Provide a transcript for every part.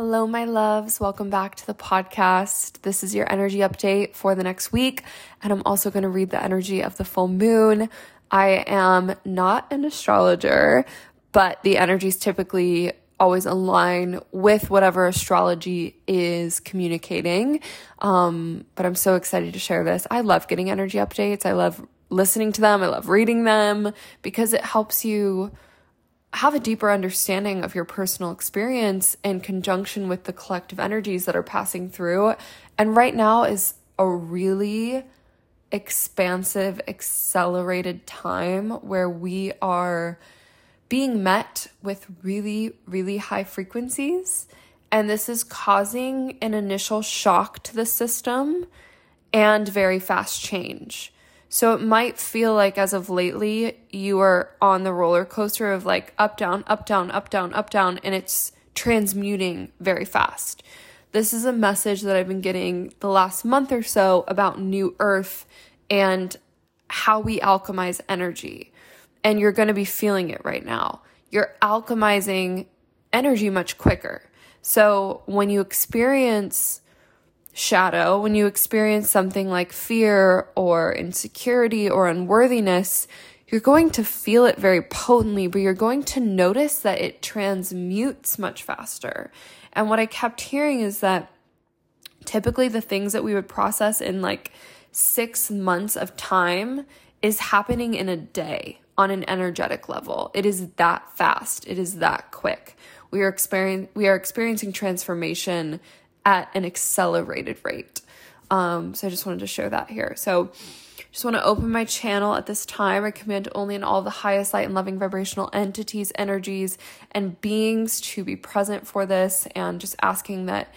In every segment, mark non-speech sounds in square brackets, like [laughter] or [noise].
Hello, my loves. Welcome back to the podcast. This is your energy update for the next week. And I'm also going to read the energy of the full moon. I am not an astrologer, but the energies typically always align with whatever astrology is communicating. Um, but I'm so excited to share this. I love getting energy updates. I love listening to them. I love reading them because it helps you have a deeper understanding of your personal experience in conjunction with the collective energies that are passing through. And right now is a really expansive, accelerated time where we are being met with really, really high frequencies. And this is causing an initial shock to the system and very fast change. So it might feel like as of lately, you are on the roller coaster of like up, down, up, down, up, down, up, down, and it's transmuting very fast. This is a message that I've been getting the last month or so about New Earth and how we alchemize energy. And you're going to be feeling it right now. You're alchemizing energy much quicker. So when you experience shadow, when you experience something like fear or insecurity or unworthiness, you're going to feel it very potently, but you're going to notice that it transmutes much faster. And what I kept hearing is that typically the things that we would process in like six months of time is happening in a day on an energetic level. It is that fast. It is that quick. We are experiencing we are experiencing transformation at an accelerated rate. Um, so I just wanted to share that here. So just want to open my channel at this time. I command only in all the highest light and loving vibrational entities, energies, and beings to be present for this, and just asking that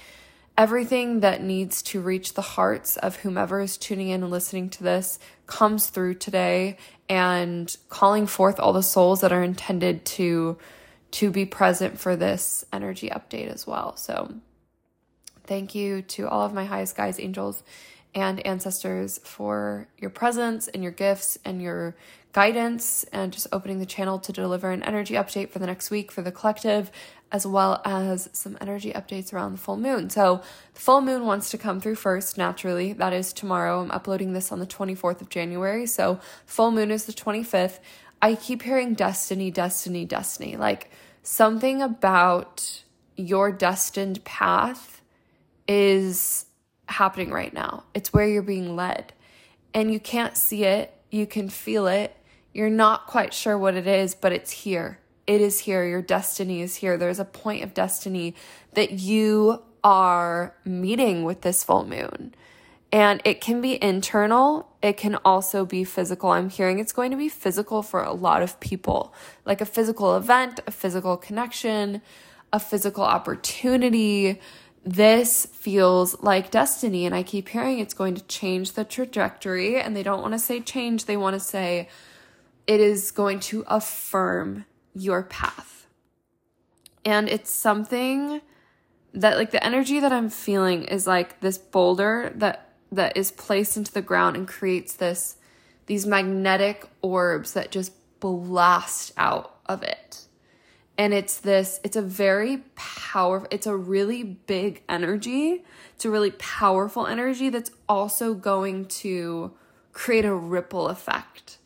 everything that needs to reach the hearts of whomever is tuning in and listening to this comes through today and calling forth all the souls that are intended to to be present for this energy update as well. So Thank you to all of my highest guides, angels, and ancestors for your presence and your gifts and your guidance and just opening the channel to deliver an energy update for the next week for the collective as well as some energy updates around the full moon. So, the full moon wants to come through first naturally. That is tomorrow. I'm uploading this on the 24th of January. So, full moon is the 25th. I keep hearing destiny, destiny, destiny. Like something about your destined path is happening right now. It's where you're being led. And you can't see it, you can feel it. You're not quite sure what it is, but it's here. It is here. Your destiny is here. There's a point of destiny that you are meeting with this full moon. And it can be internal, it can also be physical. I'm hearing it's going to be physical for a lot of people, like a physical event, a physical connection, a physical opportunity this feels like destiny. And I keep hearing it's going to change the trajectory. And they don't want to say change, they want to say it is going to affirm your path. And it's something that like the energy that I'm feeling is like this boulder that that is placed into the ground and creates this these magnetic orbs that just blast out of it and it's this it's a very powerful it's a really big energy. It's a really powerful energy that's also going to create a ripple effect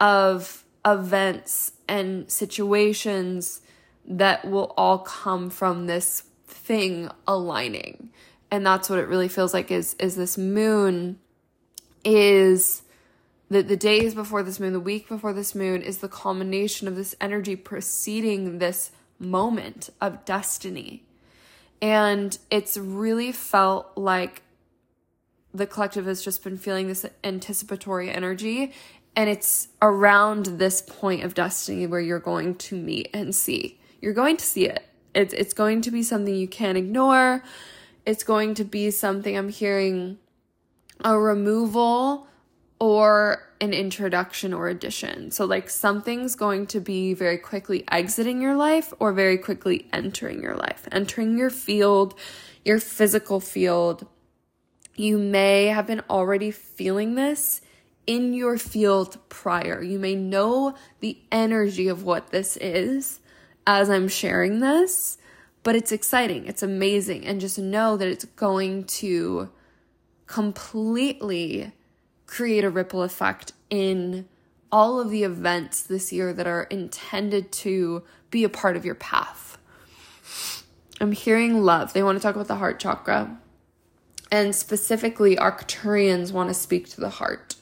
of events and situations that will all come from this thing aligning. And that's what it really feels like is is this moon is the, the days before this moon, the week before this moon, is the culmination of this energy preceding this moment of destiny. And it's really felt like the collective has just been feeling this anticipatory energy. And it's around this point of destiny where you're going to meet and see. You're going to see it. It's, it's going to be something you can't ignore. It's going to be something I'm hearing a removal or an introduction or addition. So, like, something's going to be very quickly exiting your life or very quickly entering your life, entering your field, your physical field. You may have been already feeling this in your field prior. You may know the energy of what this is as I'm sharing this, but it's exciting, it's amazing, and just know that it's going to completely create a ripple effect in all of the events this year that are intended to be a part of your path. I'm hearing love. They want to talk about the heart chakra. And specifically, Arcturians want to speak to the heart.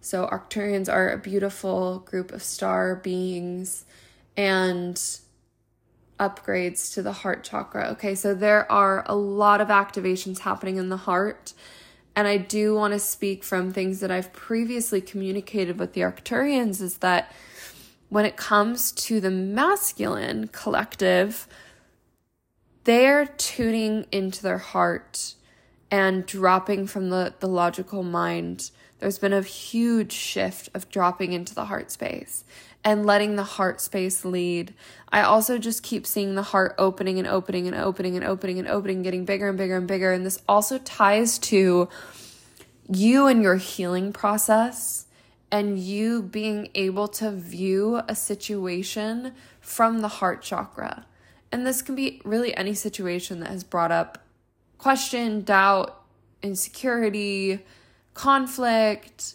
So, Arcturians are a beautiful group of star beings and upgrades to the heart chakra. Okay, so there are a lot of activations happening in the heart. And I do want to speak from things that I've previously communicated with the Arcturians is that when it comes to the masculine collective, they're tuning into their heart and dropping from the, the logical mind. There's been a huge shift of dropping into the heart space and letting the heart space lead. I also just keep seeing the heart opening and opening and opening and opening and opening, getting bigger and bigger and bigger. And this also ties to you and your healing process and you being able to view a situation from the heart chakra. And this can be really any situation that has brought up question, doubt, insecurity, conflict,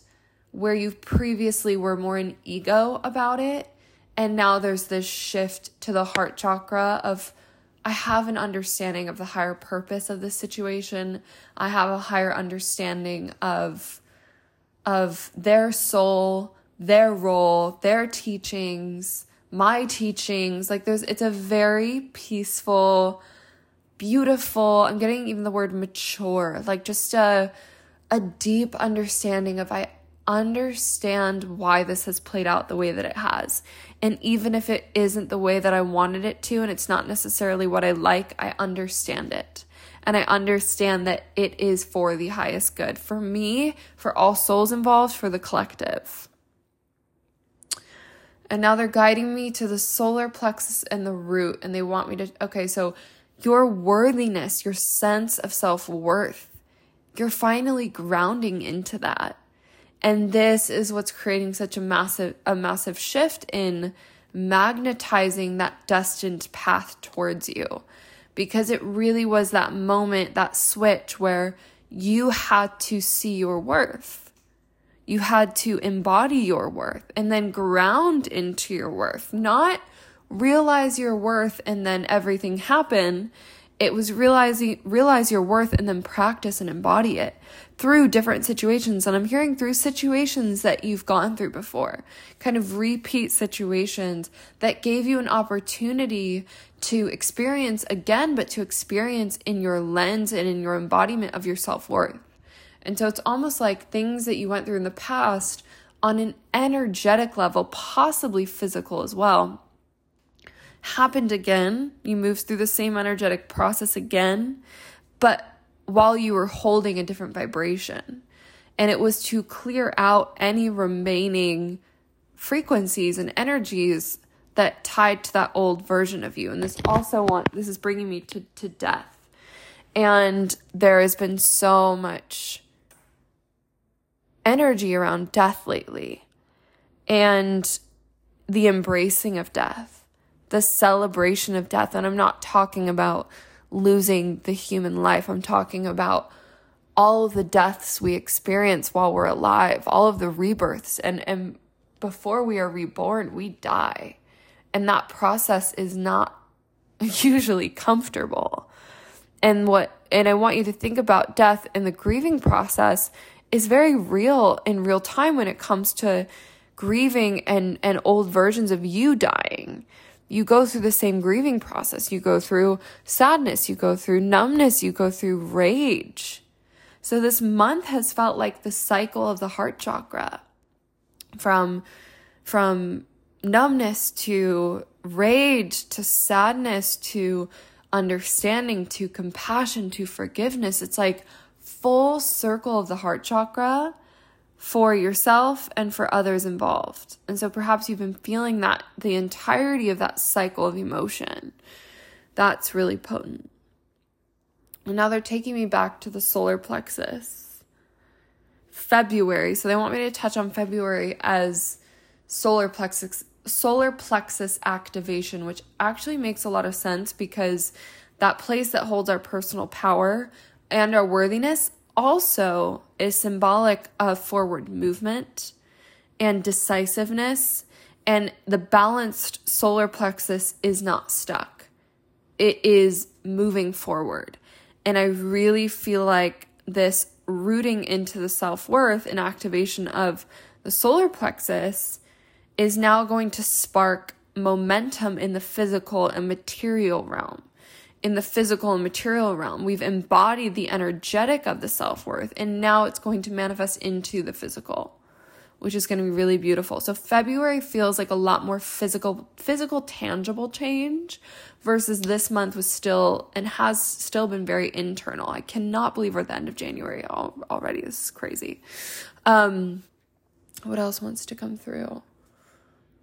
where you previously were more in ego about it. And now there's this shift to the heart chakra of, I have an understanding of the higher purpose of this situation. I have a higher understanding of, of their soul, their role, their teachings, my teachings. Like there's, it's a very peaceful, beautiful, I'm getting even the word mature, like just a, a deep understanding of I understand why this has played out the way that it has. And even if it isn't the way that I wanted it to, and it's not necessarily what I like, I understand it. And I understand that it is for the highest good for me, for all souls involved, for the collective. And now they're guiding me to the solar plexus and the root, and they want me to. Okay, so your worthiness, your sense of self worth, you're finally grounding into that and this is what's creating such a massive a massive shift in magnetizing that destined path towards you. Because it really was that moment, that switch where you had to see your worth. You had to embody your worth and then ground into your worth, not realize your worth and then everything happen it was realizing realize your worth and then practice and embody it through different situations and i'm hearing through situations that you've gone through before kind of repeat situations that gave you an opportunity to experience again but to experience in your lens and in your embodiment of your self-worth and so it's almost like things that you went through in the past on an energetic level possibly physical as well happened again. You move through the same energetic process again, but while you were holding a different vibration. And it was to clear out any remaining frequencies and energies that tied to that old version of you. And this also want this is bringing me to, to death. And there has been so much energy around death lately and the embracing of death the celebration of death. And I'm not talking about losing the human life, I'm talking about all of the deaths we experience while we're alive, all of the rebirths. And, and before we are reborn, we die. And that process is not [laughs] usually comfortable. And what and I want you to think about death and the grieving process is very real in real time when it comes to grieving and and old versions of you dying you go through the same grieving process. You go through sadness, you go through numbness, you go through rage. So this month has felt like the cycle of the heart chakra from from numbness to rage to sadness to understanding to compassion to forgiveness. It's like full circle of the heart chakra for yourself and for others involved. And so perhaps you've been feeling that the entirety of that cycle of emotion. That's really potent. And now they're taking me back to the solar plexus. February. So they want me to touch on February as solar plexus solar plexus activation, which actually makes a lot of sense because that place that holds our personal power and our worthiness also is symbolic of forward movement and decisiveness. And the balanced solar plexus is not stuck, it is moving forward. And I really feel like this rooting into the self worth and activation of the solar plexus is now going to spark momentum in the physical and material realm. In the physical and material realm, we've embodied the energetic of the self worth, and now it's going to manifest into the physical, which is going to be really beautiful. So February feels like a lot more physical, physical, tangible change, versus this month was still and has still been very internal. I cannot believe we're at the end of January already. This is crazy. Um, what else wants to come through?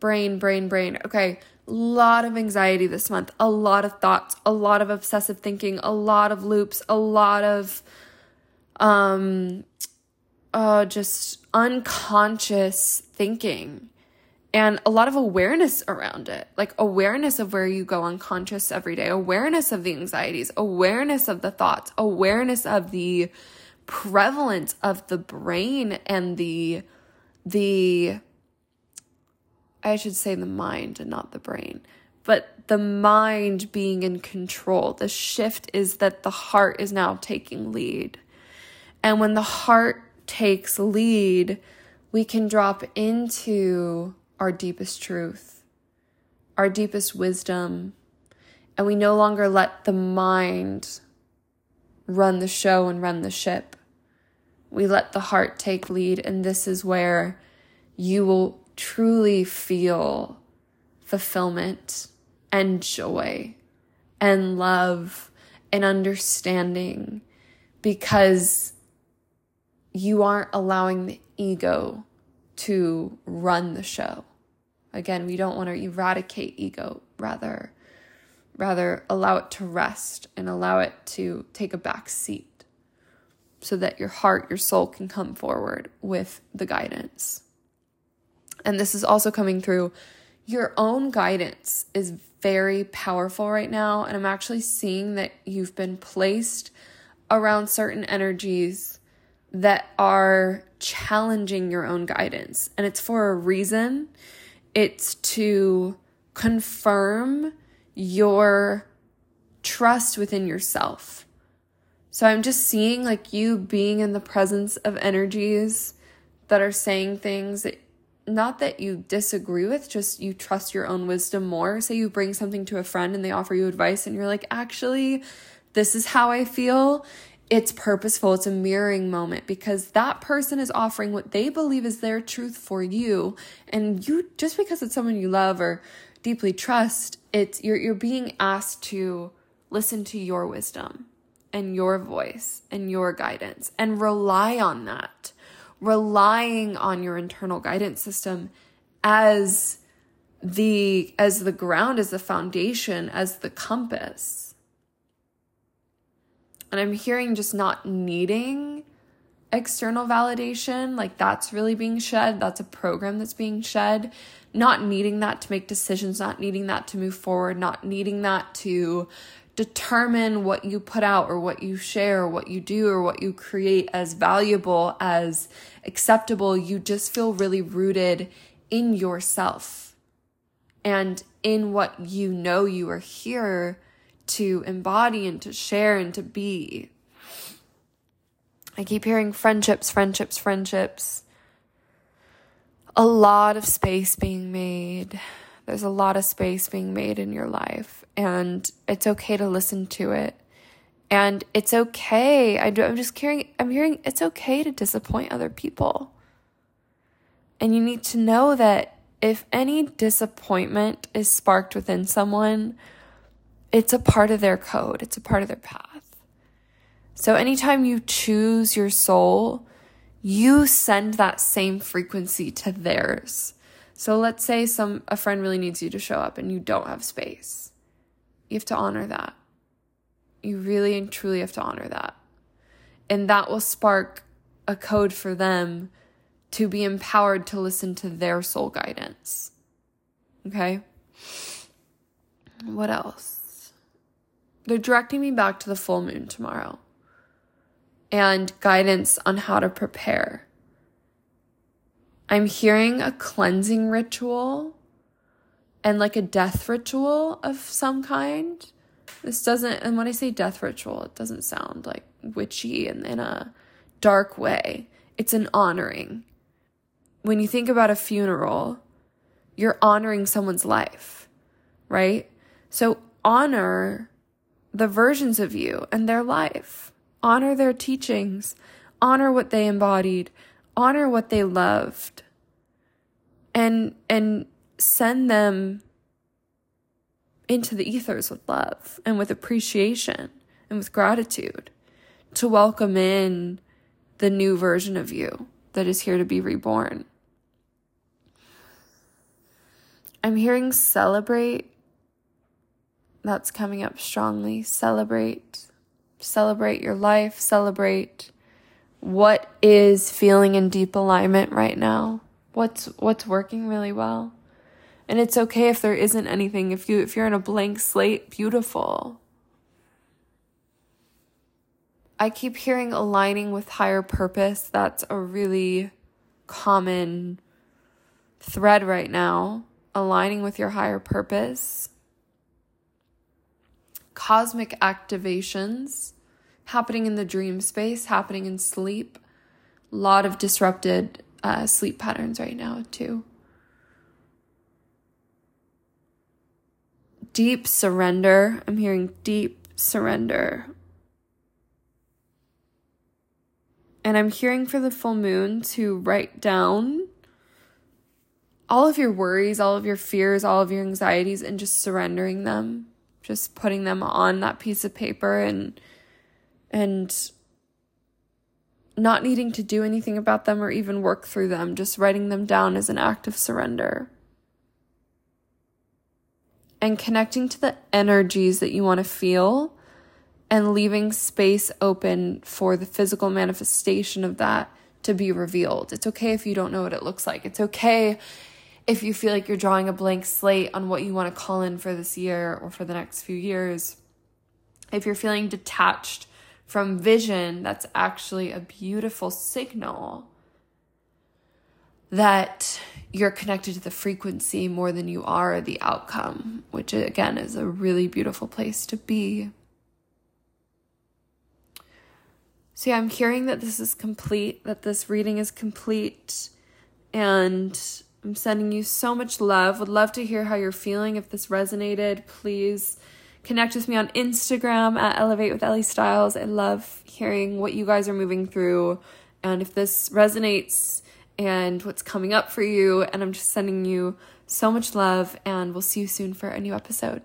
brain, brain, brain. Okay, lot of anxiety this month, a lot of thoughts, a lot of obsessive thinking, a lot of loops, a lot of um uh just unconscious thinking and a lot of awareness around it. Like awareness of where you go unconscious every day awareness of the anxieties awareness of the thoughts awareness of the prevalence of the brain and the the I should say the mind and not the brain, but the mind being in control. The shift is that the heart is now taking lead. And when the heart takes lead, we can drop into our deepest truth, our deepest wisdom, and we no longer let the mind run the show and run the ship. We let the heart take lead, and this is where you will truly feel fulfillment and joy and love and understanding because you aren't allowing the ego to run the show. Again, we don't want to eradicate ego, rather rather allow it to rest and allow it to take a back seat so that your heart, your soul can come forward with the guidance and this is also coming through your own guidance is very powerful right now. And I'm actually seeing that you've been placed around certain energies that are challenging your own guidance. And it's for a reason. It's to confirm your trust within yourself. So I'm just seeing like you being in the presence of energies that are saying things that not that you disagree with, just you trust your own wisdom more. Say you bring something to a friend and they offer you advice and you're like, actually, this is how I feel. It's purposeful. It's a mirroring moment because that person is offering what they believe is their truth for you. And you, just because it's someone you love or deeply trust, it's, you're, you're being asked to listen to your wisdom and your voice and your guidance and rely on that relying on your internal guidance system as the as the ground as the foundation as the compass. And i'm hearing just not needing external validation like that's really being shed that's a program that's being shed. Not needing that to make decisions not needing that to move forward not needing that to determine what you put out or what you share or what you do or what you create as valuable as acceptable. You just feel really rooted in yourself and in what you know you are here to embody and to share and to be. I keep hearing friendships friendships friendships. A lot of space being made. There's a lot of space being made in your life, and it's okay to listen to it. And it's okay. I do, I'm just hearing, I'm hearing it's okay to disappoint other people. And you need to know that if any disappointment is sparked within someone, it's a part of their code, it's a part of their path. So anytime you choose your soul, you send that same frequency to theirs. So let's say some a friend really needs you to show up and you don't have space. You have to honor that. You really and truly have to honor that. And that will spark a code for them to be empowered to listen to their soul guidance. Okay. What else? They're directing me back to the full moon tomorrow and guidance on how to prepare. I'm hearing a cleansing ritual and like a death ritual of some kind. This doesn't, and when I say death ritual, it doesn't sound like witchy and in a dark way. It's an honoring. When you think about a funeral, you're honoring someone's life, right? So honor the versions of you and their life, honor their teachings, honor what they embodied, honor what they loved, and, and send them into the ethers with love and with appreciation and with gratitude to welcome in the new version of you that is here to be reborn. I'm hearing celebrate. That's coming up strongly. Celebrate. Celebrate your life. Celebrate what is feeling in deep alignment right now. What's what's working really well. And it's okay if there isn't anything. If you if you're in a blank slate, beautiful. I keep hearing aligning with higher purpose. That's a really common thread right now aligning with your higher purpose, cosmic activations happening in the dream space, happening in sleep. A lot of disrupted uh, sleep patterns right now, too. Deep surrender. I'm hearing deep surrender. And I'm hearing for the full moon to write down all of your worries, all of your fears, all of your anxieties, and just surrendering them, just putting them on that piece of paper and, and, not needing to do anything about them or even work through them, just writing them down as an act of surrender. And connecting to the energies that you want to feel and leaving space open for the physical manifestation of that to be revealed. It's okay if you don't know what it looks like. It's okay if you feel like you're drawing a blank slate on what you want to call in for this year or for the next few years, if you're feeling detached from vision, that's actually a beautiful signal that you're connected to the frequency more than you are the outcome, which again is a really beautiful place to be. So, yeah, I'm hearing that this is complete, that this reading is complete, and I'm sending you so much love. Would love to hear how you're feeling. If this resonated, please connect with me on Instagram at Elevate with Ellie Stiles. I love hearing what you guys are moving through and if this resonates and what's coming up for you. And I'm just sending you so much love, and we'll see you soon for a new episode.